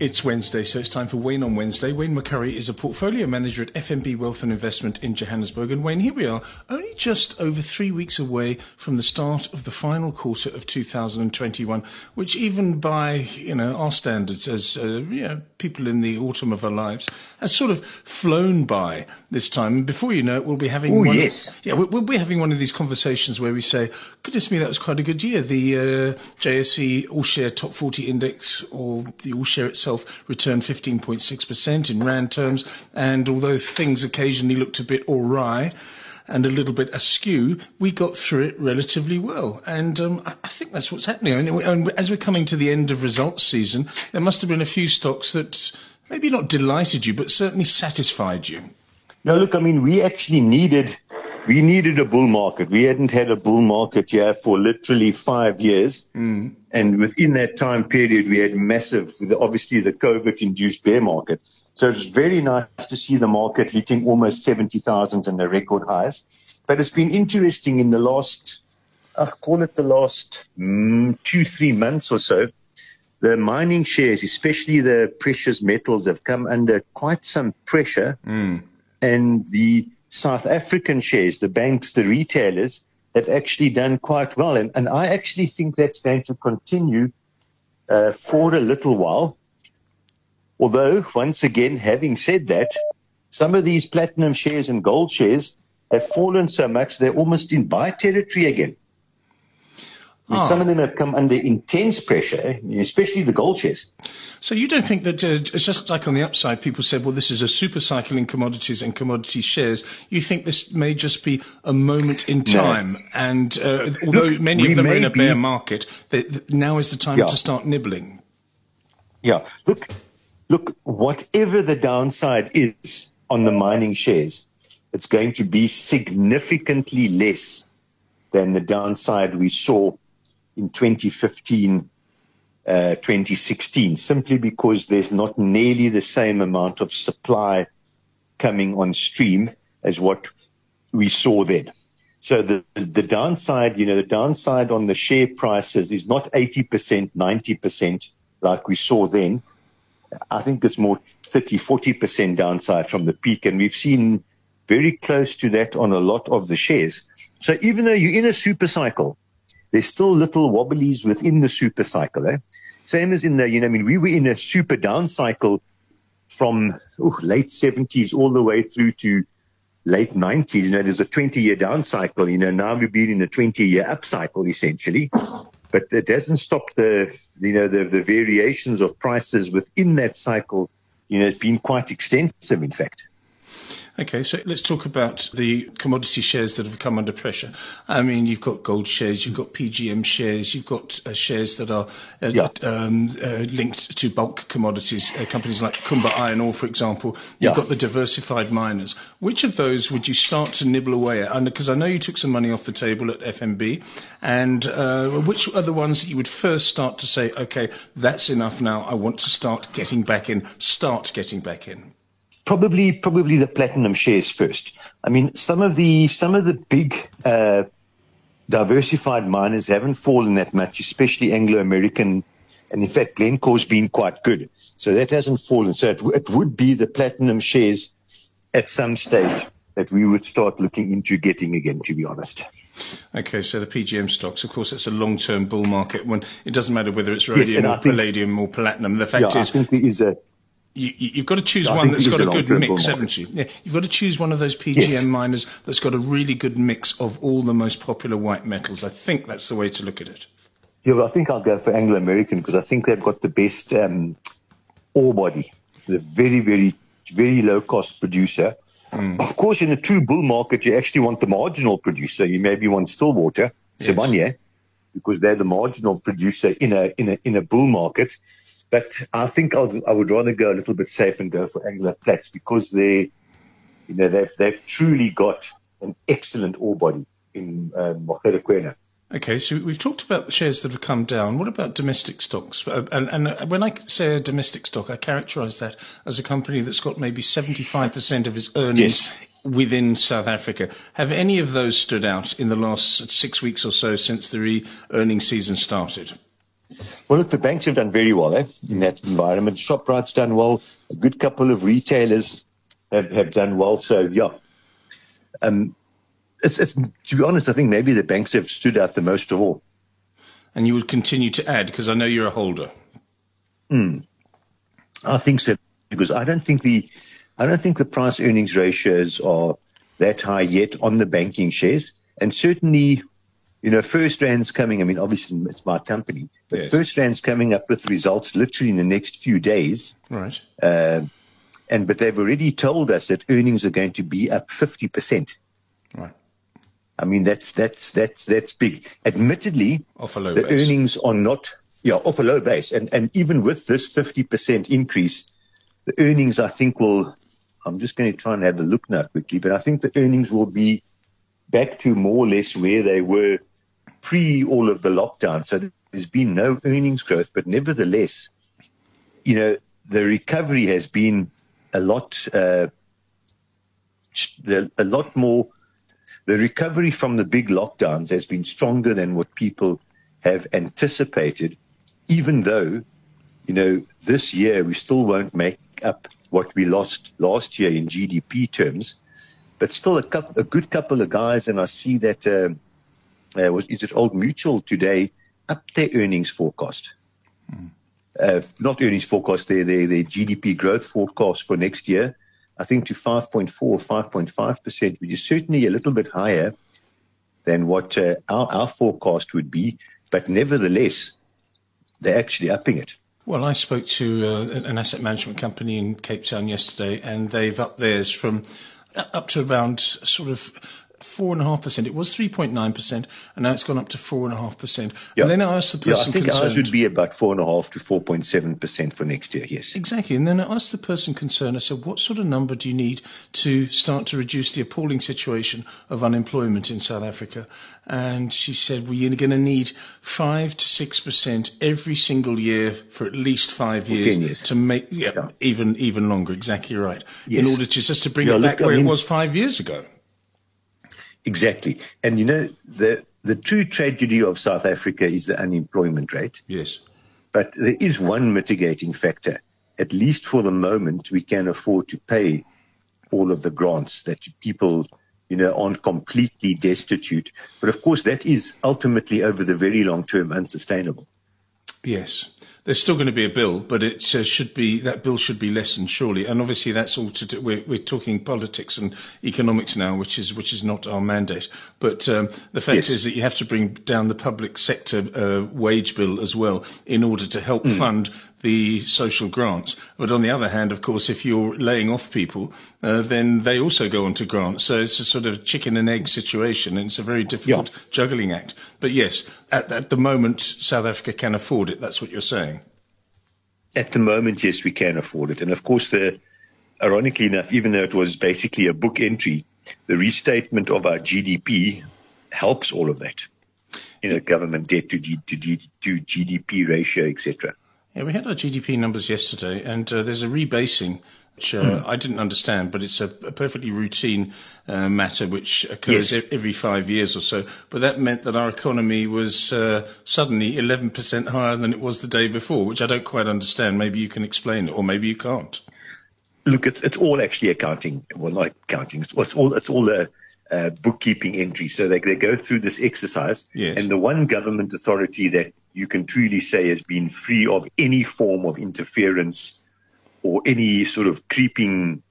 It's Wednesday, so it's time for Wayne on Wednesday. Wayne McCurrie is a portfolio manager at FNB Wealth and Investment in Johannesburg. And Wayne, here we are, only just over three weeks away from the start of the final quarter of 2021, which even by you know our standards, as uh, you know, people in the autumn of our lives, has sort of flown by this time. And before you know it, we'll be having oh one yes, of, yeah, we'll, we'll, be having one of these conversations where we say, "Goodness me, that was quite a good year." The uh, JSE All Share Top 40 Index, or the All Share itself returned 15.6% in Rand terms. And although things occasionally looked a bit awry, and a little bit askew, we got through it relatively well. And um, I think that's what's happening. And as we're coming to the end of results season, there must have been a few stocks that maybe not delighted you, but certainly satisfied you. No, look, I mean, we actually needed we needed a bull market. We hadn't had a bull market here for literally five years. Mm. And within that time period, we had massive, obviously the COVID induced bear market. So it's very nice to see the market hitting almost 70,000 and the record highs. But it's been interesting in the last, I call it the last mm, two, three months or so. The mining shares, especially the precious metals, have come under quite some pressure. Mm. And the South African shares, the banks, the retailers, have actually done quite well. And, and I actually think that's going to continue uh, for a little while. Although, once again, having said that, some of these platinum shares and gold shares have fallen so much they're almost in buy territory again. I mean, oh. Some of them have come under intense pressure, especially the gold shares. So you don't think that uh, it's just like on the upside, people said, well, this is a super cycle in commodities and commodity shares. You think this may just be a moment in time, no. and uh, although Look, many of them are in a bear be... market, they, now is the time yeah. to start nibbling. Yeah. Look, look, whatever the downside is on the mining shares, it's going to be significantly less than the downside we saw in 2015, uh, 2016, simply because there's not nearly the same amount of supply coming on stream as what we saw then. So the, the downside, you know, the downside on the share prices is not 80%, 90% like we saw then. I think it's more 30, 40% downside from the peak. And we've seen very close to that on a lot of the shares. So even though you're in a super cycle, there's still little wobblies within the super cycle. Eh? Same as in the, you know, I mean, we were in a super down cycle from ooh, late 70s all the way through to late 90s. You know, there's a 20 year down cycle. You know, now we've been in a 20 year up cycle essentially. But it doesn't stop the, you know, the, the variations of prices within that cycle. You know, it's been quite extensive, in fact. Okay, so let's talk about the commodity shares that have come under pressure. I mean, you've got gold shares, you've got PGM shares, you've got uh, shares that are uh, yeah. um, uh, linked to bulk commodities, uh, companies like Kumba Iron Ore, for example. You've yeah. got the diversified miners. Which of those would you start to nibble away at? Because I know you took some money off the table at FNB, and uh, which are the ones that you would first start to say, okay, that's enough now, I want to start getting back in, start getting back in? Probably probably the platinum shares first. I mean, some of the some of the big uh, diversified miners haven't fallen that much, especially Anglo American, and in fact, Glencore's been quite good, so that hasn't fallen. So it, it would be the platinum shares at some stage that we would start looking into getting again, to be honest. Okay, so the PGM stocks, of course, it's a long-term bull market. When it doesn't matter whether it's rhodium yes, or think, palladium or platinum. The fact yeah, is, I think there is a you, have got to choose one that's got a good mix, haven't you? Yeah, you've got to choose one of those PGM yes. miners that's got a really good mix of all the most popular white metals. I think that's the way to look at it. Yeah, well, I think I'll go for Anglo American because I think they've got the best um, ore body. The very, very, very low cost producer. Mm. Of course, in a true bull market, you actually want the marginal producer. You maybe want Stillwater, yes. Because they're the marginal producer in a in a in a bull market. But I think I'll, I would rather go a little bit safe and go for Anglo Plats because they, you know, they've, they've truly got an excellent ore body in um, Okay, so we've talked about the shares that have come down. What about domestic stocks? Uh, and, and, uh, when I say a domestic stock, I characterise that as a company that's got maybe 75% of its earnings yes. within South Africa. Have any of those stood out in the last six weeks or so since the re- earnings season started? Well, look, the banks have done very well eh, in that environment. Shoprite's done well. A good couple of retailers have, have done well. So, yeah. Um, it's, it's, to be honest, I think maybe the banks have stood out the most of all. And you would continue to add because I know you're a holder. Mm, I think so because I don't think the I don't think the price earnings ratios are that high yet on the banking shares, and certainly you know, FirstRand's coming. I mean, obviously it's my company, but yes. FirstRand's coming up with results literally in the next few days. Right. Uh, and but they've already told us that earnings are going to be up fifty percent. Right. I mean, that's that's that's that's big. Admittedly, off a low the base. earnings are not yeah off a low base, and and even with this fifty percent increase, the earnings I think will. I'm just going to try and have a look now quickly, but I think the earnings will be back to more or less where they were pre all of the lockdown. So there's been no earnings growth, but nevertheless, you know, the recovery has been a lot, uh, a lot more. The recovery from the big lockdowns has been stronger than what people have anticipated, even though, you know, this year we still won't make up what we lost last year in GDP terms, but still a, couple, a good couple of guys, and I see that. Uh, uh, was, is it Old Mutual today up their earnings forecast? Mm. Uh, not earnings forecast, their, their, their GDP growth forecast for next year, I think to 5.4 or 5.5%, which is certainly a little bit higher than what uh, our, our forecast would be. But nevertheless, they're actually upping it. Well, I spoke to uh, an asset management company in Cape Town yesterday, and they've upped theirs from up to around sort of four and a half percent. It was three point nine percent, and now it's gone up to four and a half percent. Yeah. And then I asked the person yeah, I think concerned, ours would be about four and a half to four point seven percent for next year. Yes, exactly. And then I asked the person concerned. I said, "What sort of number do you need to start to reduce the appalling situation of unemployment in South Africa?" And she said, "Well, you're going to need five to six percent every single year for at least five years, years. to make yeah, yeah, even even longer. Exactly right. Yes. In order to just to bring it back look, where I mean, it was five years ago." Exactly. And you know, the, the true tragedy of South Africa is the unemployment rate. Yes. But there is one mitigating factor. At least for the moment, we can afford to pay all of the grants that people, you know, aren't completely destitute. But of course, that is ultimately over the very long term unsustainable. Yes there's still going to be a bill, but it uh, should be that bill should be lessened surely. And obviously, that's all to do. We're, we're talking politics and economics now, which is which is not our mandate. But um, the fact yes. is that you have to bring down the public sector uh, wage bill as well in order to help mm. fund the social grants. But on the other hand, of course, if you're laying off people, uh, then they also go on to grants. So it's a sort of chicken and egg situation, and it's a very difficult yeah. juggling act. But yes, at, at the moment, South Africa can afford it. That's what you're saying. At the moment, yes, we can afford it. And of course, the, ironically enough, even though it was basically a book entry, the restatement of our GDP helps all of that. You know, government debt to, G, to, G, to GDP ratio, etc. Yeah, we had our GDP numbers yesterday, and uh, there's a rebasing which uh, mm. I didn't understand, but it's a, a perfectly routine uh, matter which occurs yes. every five years or so. But that meant that our economy was uh, suddenly 11% higher than it was the day before, which I don't quite understand. Maybe you can explain it, or maybe you can't. Look, it's, it's all actually accounting. Well, not accounting. It's, it's all it's all a, a bookkeeping entry. So they they go through this exercise, yes. and the one government authority that you can truly say has been free of any form of interference or any sort of creeping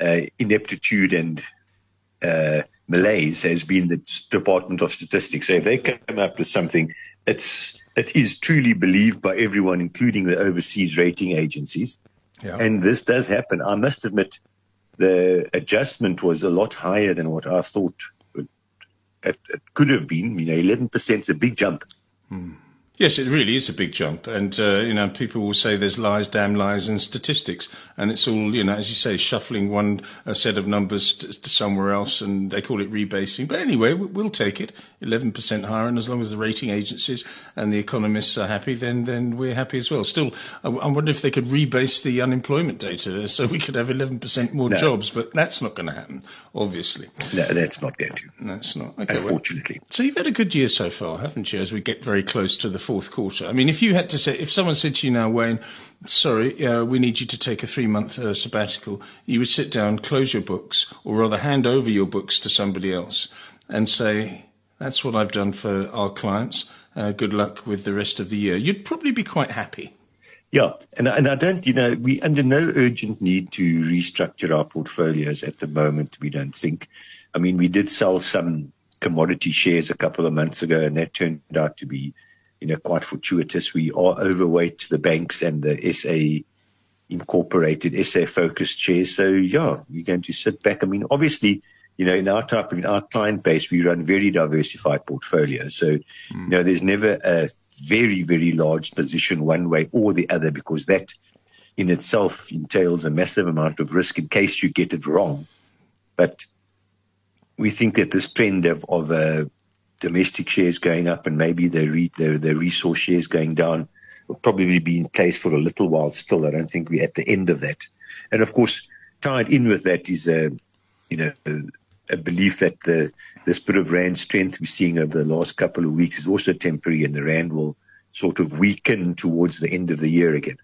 uh, ineptitude and uh, malaise has been the Department of Statistics. So if they come up with something, it's it is truly believed by everyone, including the overseas rating agencies. Yeah. And this does happen. I must admit, the adjustment was a lot higher than what I thought it, it could have been. You know, 11% is a big jump. Hmm. Yes, it really is a big jump, and uh, you know people will say there's lies, damn lies, and statistics, and it's all you know, as you say, shuffling one set of numbers to, to, somewhere else, and they call it rebasing. But anyway, we'll take it, eleven percent higher, and as long as the rating agencies and the economists are happy, then then we're happy as well. Still, I, I wonder if they could rebase the unemployment data so we could have eleven percent more no. jobs, but that's not going to happen, obviously. No, that's not going to. That's not. Okay, Unfortunately. Well, so you've had a good year so far, haven't you? As we get very close to the fourth quarter. I mean, if you had to say, if someone said to you now, Wayne, sorry, uh, we need you to take a three month uh, sabbatical, you would sit down, close your books, or rather hand over your books to somebody else and say, that's what I've done for our clients. Uh, good luck with the rest of the year. You'd probably be quite happy. Yeah, and and I don't, you know, we under no urgent need to restructure our portfolios at the moment. We don't think. I mean, we did sell some commodity shares a couple of months ago, and that turned out to be you know, quite fortuitous. We are overweight to the banks and the SA incorporated SA focused shares. So yeah, you're going to sit back. I mean, obviously, you know, in our type in our client base, we run very diversified portfolios. So, mm. you know, there's never a very, very large position one way or the other because that in itself entails a massive amount of risk in case you get it wrong. But we think that this trend of, of a domestic shares going up and maybe the, re, the, the resource shares going down will probably be in place for a little while still. I don't think we're at the end of that. And of course, tied in with that is a, you know, a, a belief that the, this bit of rand strength we're seeing over the last couple of weeks is also temporary and the rand will sort of weaken towards the end of the year again.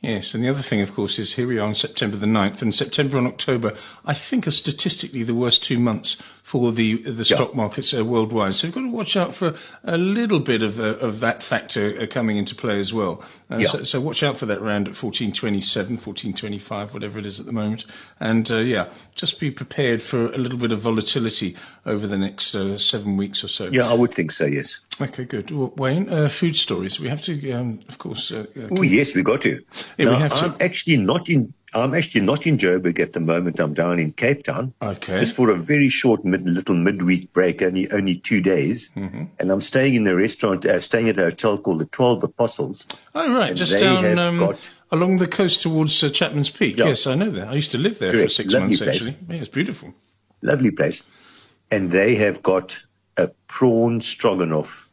Yes, and the other thing, of course, is here we are on September the 9th, and September and October, I think, are statistically the worst two months for the the stock markets uh, worldwide. So you've got to watch out for a little bit of uh, of that factor uh, coming into play as well. Uh, yeah. so, so, watch out for that round at 1427, 1425, whatever it is at the moment. And uh, yeah, just be prepared for a little bit of volatility over the next uh, seven weeks or so. Yeah, I would think so, yes. Okay, good. Well, Wayne, food stories. We have to, um, of course. oh, yes, we got to. Yeah, now, we have to. I'm actually not in I'm actually not in Joburg at the moment. I'm down in Cape Town. Okay. Just for a very short mid, little midweek break, only only two days. Mm-hmm. And I'm staying in the restaurant, uh, staying at a hotel called the Twelve Apostles. Oh, right. Just down um, got, along the coast towards uh, Chapman's Peak. Yeah. Yes, I know that. I used to live there correct. for six Lovely months, place. actually. Yeah, it's beautiful. Lovely place. And they have got a prawn stroganoff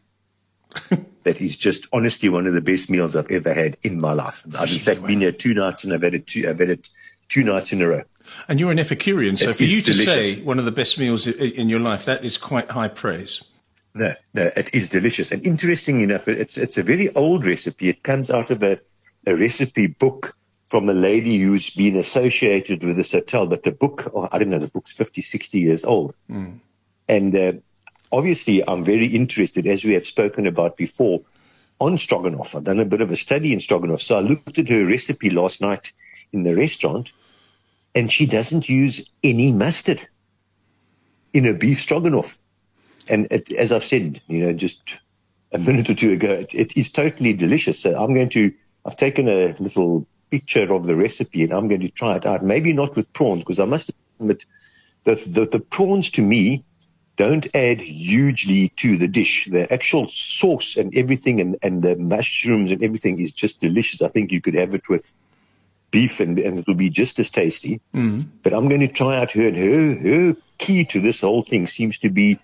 that is just honestly one of the best meals I've ever had in my life. I've in fact been there two nights and I've had it two, I've had it two nights in a row. And you're an Epicurean, so it for you to delicious. say one of the best meals in your life, that is quite high praise. No, no, it is delicious. And interesting enough, it's, it's a very old recipe. It comes out of a, a recipe book from a lady who's been associated with this hotel. But the book, oh, I don't know, the book's 50, 60 years old. Mm. And uh, obviously, I'm very interested, as we have spoken about before, on stroganoff. I've done a bit of a study in stroganoff. So I looked at her recipe last night in the restaurant, and she doesn't use any mustard in her beef stroganoff. And it, as I've said, you know, just a minute or two ago, it, it is totally delicious. So I'm going to, I've taken a little picture of the recipe and I'm going to try it out. Maybe not with prawns, because I must admit, the, the, the prawns to me don't add hugely to the dish. The actual sauce and everything and, and the mushrooms and everything is just delicious. I think you could have it with beef and, and it'll be just as tasty. Mm. But I'm going to try out her and her, her key to this whole thing seems to be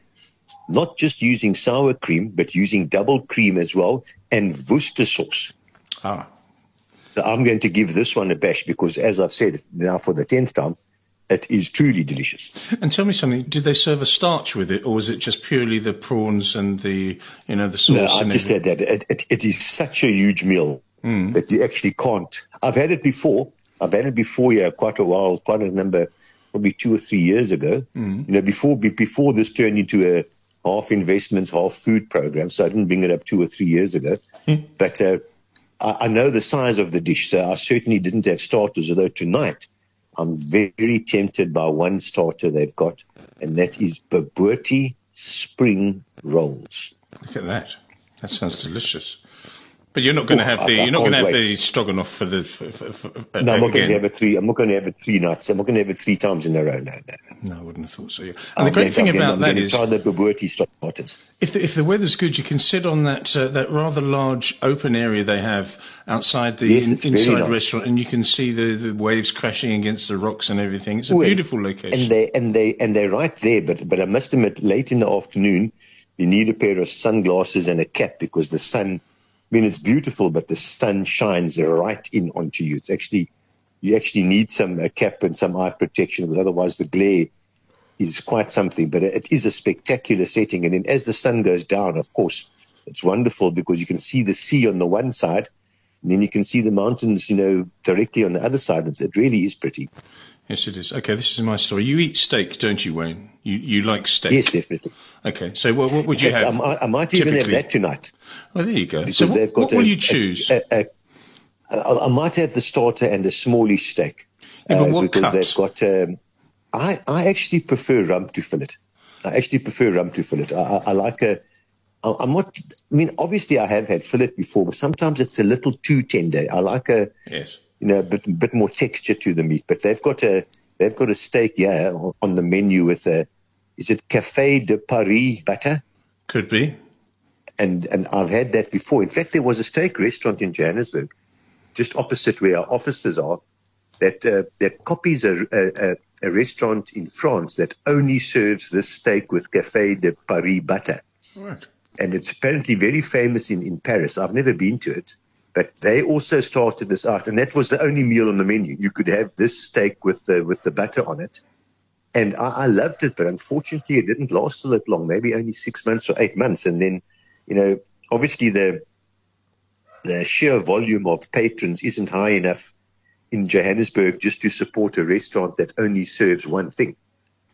not just using sour cream, but using double cream as well and Worcester sauce. Ah. So I'm going to give this one a bash because as I've said now for the 10th time, it is truly delicious. And tell me something: did they serve a starch with it, or was it just purely the prawns and the you know the sauce? No, I just said that it, it, it is such a huge meal mm. that you actually can't. I've had it before. I've had it before, yeah, quite a while, quite a number, probably two or three years ago. Mm. You know, before before this turned into a half investments, half food program. So I didn't bring it up two or three years ago, mm. but. Uh, I, I know the size of the dish, so I certainly didn't have starters. Although tonight I'm very tempted by one starter they've got, and that is Bobotie spring rolls. Look at that. That sounds delicious. But you're not going to have the you're not going to have the stroganoff for the. For, for, for, no, I'm not going to have it three. I'm not going to have it three nights. I'm not going to have it three times in a row. No, no. No, I wouldn't have thought so. And I'm the great thing I'm about that is try the starters. If the, if the weather's good, you can sit on that uh, that rather large open area they have outside the Yes, in, inside nice. restaurant, and you can see the, the waves crashing against the rocks and everything. It's a Well, beautiful location. And they and they and they're right there. But but I must admit, late in the afternoon, you need a pair of sunglasses and a cap because the sun. I mean, it's beautiful, but the sun shines right in onto you. It's actually you actually need some a cap and some eye protection because otherwise the glare is quite something. But it is a spectacular setting, and then as the sun goes down, of course, it's wonderful because you can see the sea on the one side. And then you can see the mountains, you know, directly on the other side. It really is pretty. yes, it is. Okay, this is my story. You eat steak, don't you, Wayne? You you like steak? Yes, definitely. Okay, so what, what would you fact, have? I might, I might even have that tonight. Oh, there you go. Because So what, they've got what a- will you choose? a- a- I I might have the starter and a smallish steak. Yeah, but uh, what because cut? they've got. Um, I I actually prefer rump to fillet. I actually prefer rump to fillet. I, I, I like a. I- I'm not. I mean, obviously, I have had fillet before, but sometimes it's a little too tender. I like a yes. you know a bit bit more texture to the meat. But they've got a they've got a steak yeah on- the menu with a. Is it Café de Paris butter? Could be. And and I've had that before. In fact, there was a steak restaurant in Johannesburg, just opposite where our offices are, that uh, that copies a, a, a, restaurant in France that only serves this steak with Café de Paris butter, All right. and it's apparently very famous in in Paris. I've never been to it. But they also started this out, and that was the only meal on the menu. You could have this steak with the with the butter on it, and I, I loved it. But unfortunately, it didn't last a that long. Maybe only six months or eight months, and then you know, obviously the the sheer volume of patrons isn't high enough in Johannesburg just to support a restaurant that only serves one thing.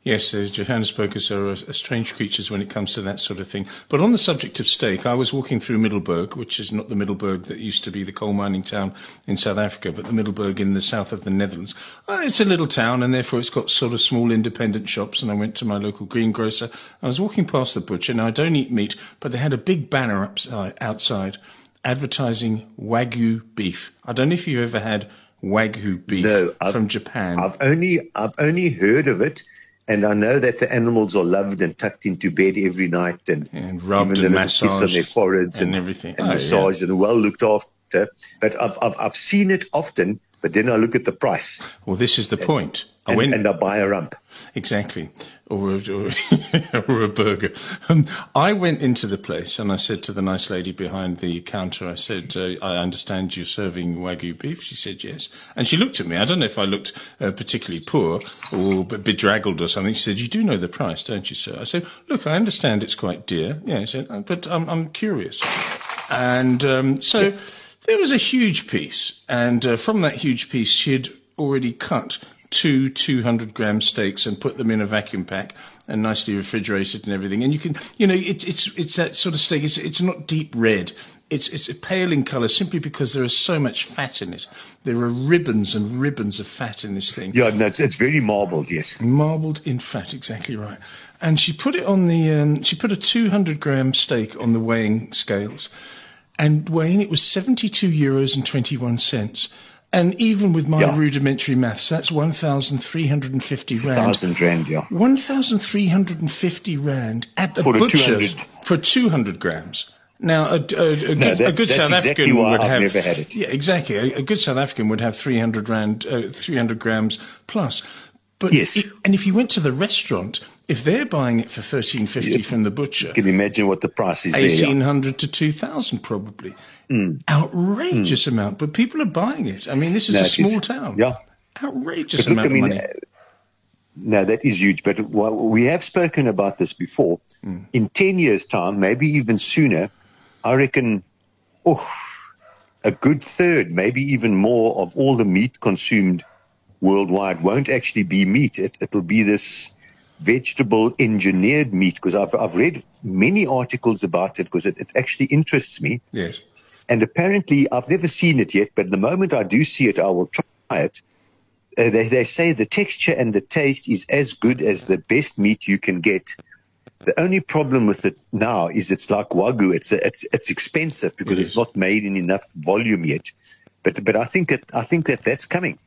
Yes, uh, Johannesburgers are, are strange creatures when it comes to that sort of thing. But on the subject of steak, I was walking through Middelburg, which is not the Middelburg that used to be the coal mining town in South Africa, but the Middelburg in the south of the Netherlands. Uh, it's a little town, and therefore it's got sort of small independent shops. And I went to my local greengrocer. I was walking past the butcher. Now I don't eat meat, but they had a big banner upside, outside advertising Wagyu beef. I don't know if you've ever had Wagyu beef No, from Japan. I've only I've only heard of it, and I know that the animals are loved and tucked into bed every night and, And rubbed even and kiss on massaged their foreheads and and, everything. and Oh, yeah. massaged and well looked after. But I've, I've I've seen it often, but then I look at the price well, this is the point. I and, went and I buy a rump. Exactly. Or a, or, or a burger. Um, I went into the place and I said to the nice lady behind the counter, I said, uh, I understand you're serving Wagyu beef. She said, yes. And she looked at me. I don't know if I looked uh, particularly poor or bedraggled or something. She said, you do know the price, don't you, sir? I said, look, I understand it's quite dear. Yeah, I said, "Uh, but I'm, I'm curious. And um, so there was a huge piece. And uh, from that huge piece, she had already cut two 200 gram steaks and put them in a vacuum pack and nicely refrigerated and everything. And you can, you know, it's, it's, it's that sort of steak. It's, it's not deep red. It's, it's pale in colour simply because there is so much fat in it. There are ribbons and ribbons of fat in this thing. Yeah, no, it's, it's very marbled. Yes. Marbled in fat, exactly right. And she put it on the, um, she put a 200 gram steak on the weighing scales. And Wayne, it was 72 euros and 21 cents. And even with my Yeah. rudimentary maths, that's 1,350 rand. Thousand rand. Yeah. 1,350 rand at the For a butcher 200. for 200 grams. Now, a, a, a, good, a good South exactly African would I've have. never had it. Yeah, exactly. A, a good South African would have 300 rand, uh, 300 grams plus. But Yes. i- and if you went to the restaurant, if they're buying it for 1350 from the butcher, You can imagine what the price is there. 1800 to 2000 probably. Outrageous amount. But people are buying it. I mean, this is No, a it small town. Yeah. Outrageous But look, amount I mean, of money. uh, no, that is huge. But well, we have spoken about this before. Hmm. In 10 years' time, maybe even sooner, I reckon oh, a good third, maybe even more of all the meat consumed worldwide won't actually be meat. It, it'll be this vegetable engineered meat because I've, I've read many articles about it because it, it actually interests me. yes. And apparently, I've never seen it yet, but the moment I do see it, I will try it. Uh, they, they say the texture and the taste is as good as the best meat you can get The only problem with it now is it's like Wagyu. It's it's it's expensive because it it's not made in enough volume yet. But but I think that I think that that's coming.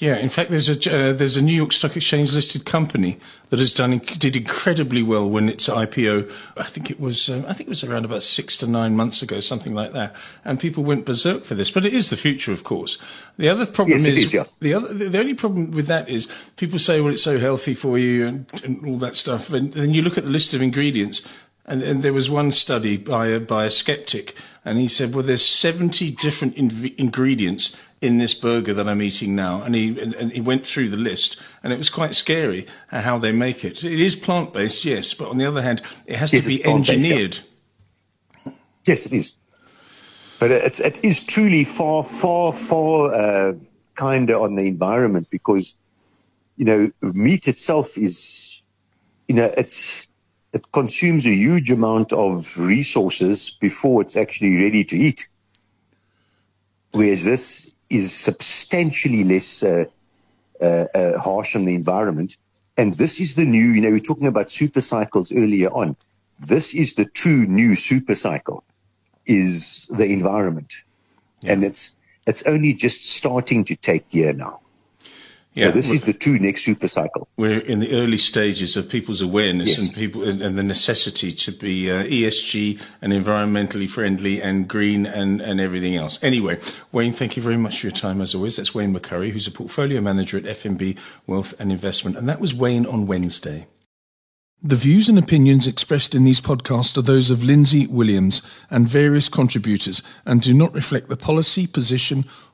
Yeah, in fact, there's a uh, there's a New York Stock Exchange listed company that has done did incredibly well when its IPO. I think it was um, I think it was around about six to nine months ago, something like that. And people went berserk for this, but it is the future, of course. The other problem yes, is, is yeah. the other the only problem with that is people say, well, it's so healthy for you and, and all that stuff, and then you look at the list of ingredients. And, and, there was one study by a, by a skeptic, and he said, "Well, there's 70 different in- ingredients in this burger that I'm eating now. And he, and, and he went through the list and it was quite scary how they make it. It is plant based, yes, but on the other hand, it has yes, to be engineered. Yeah. Yes, it is. But it's, it is truly far, far, far uh, kinder on the environment because, you know, meat itself is, you know, it's, it consumes a huge amount of resources before it's actually ready to eat. Whereas this is substantially less uh, uh, uh, harsh on the environment. And this is the new, you know, we were talking about super cycles earlier on. This is the true new super cycle is the environment. Yeah. And it's, it's only just starting to take gear now. Yeah, so this is the true next super cycle. We're in the early stages of people's awareness yes. and people and, the necessity to be uh, ESG and environmentally friendly and green and, and everything else. Anyway, Wayne, thank you very much for your time as always. That's Wayne McCurrie, who's a portfolio manager at FNB Wealth and Investment, and that was Wayne on Wednesday. The views and opinions expressed in these podcasts are those of Lindsay Williams and various contributors and do not reflect the policy, position,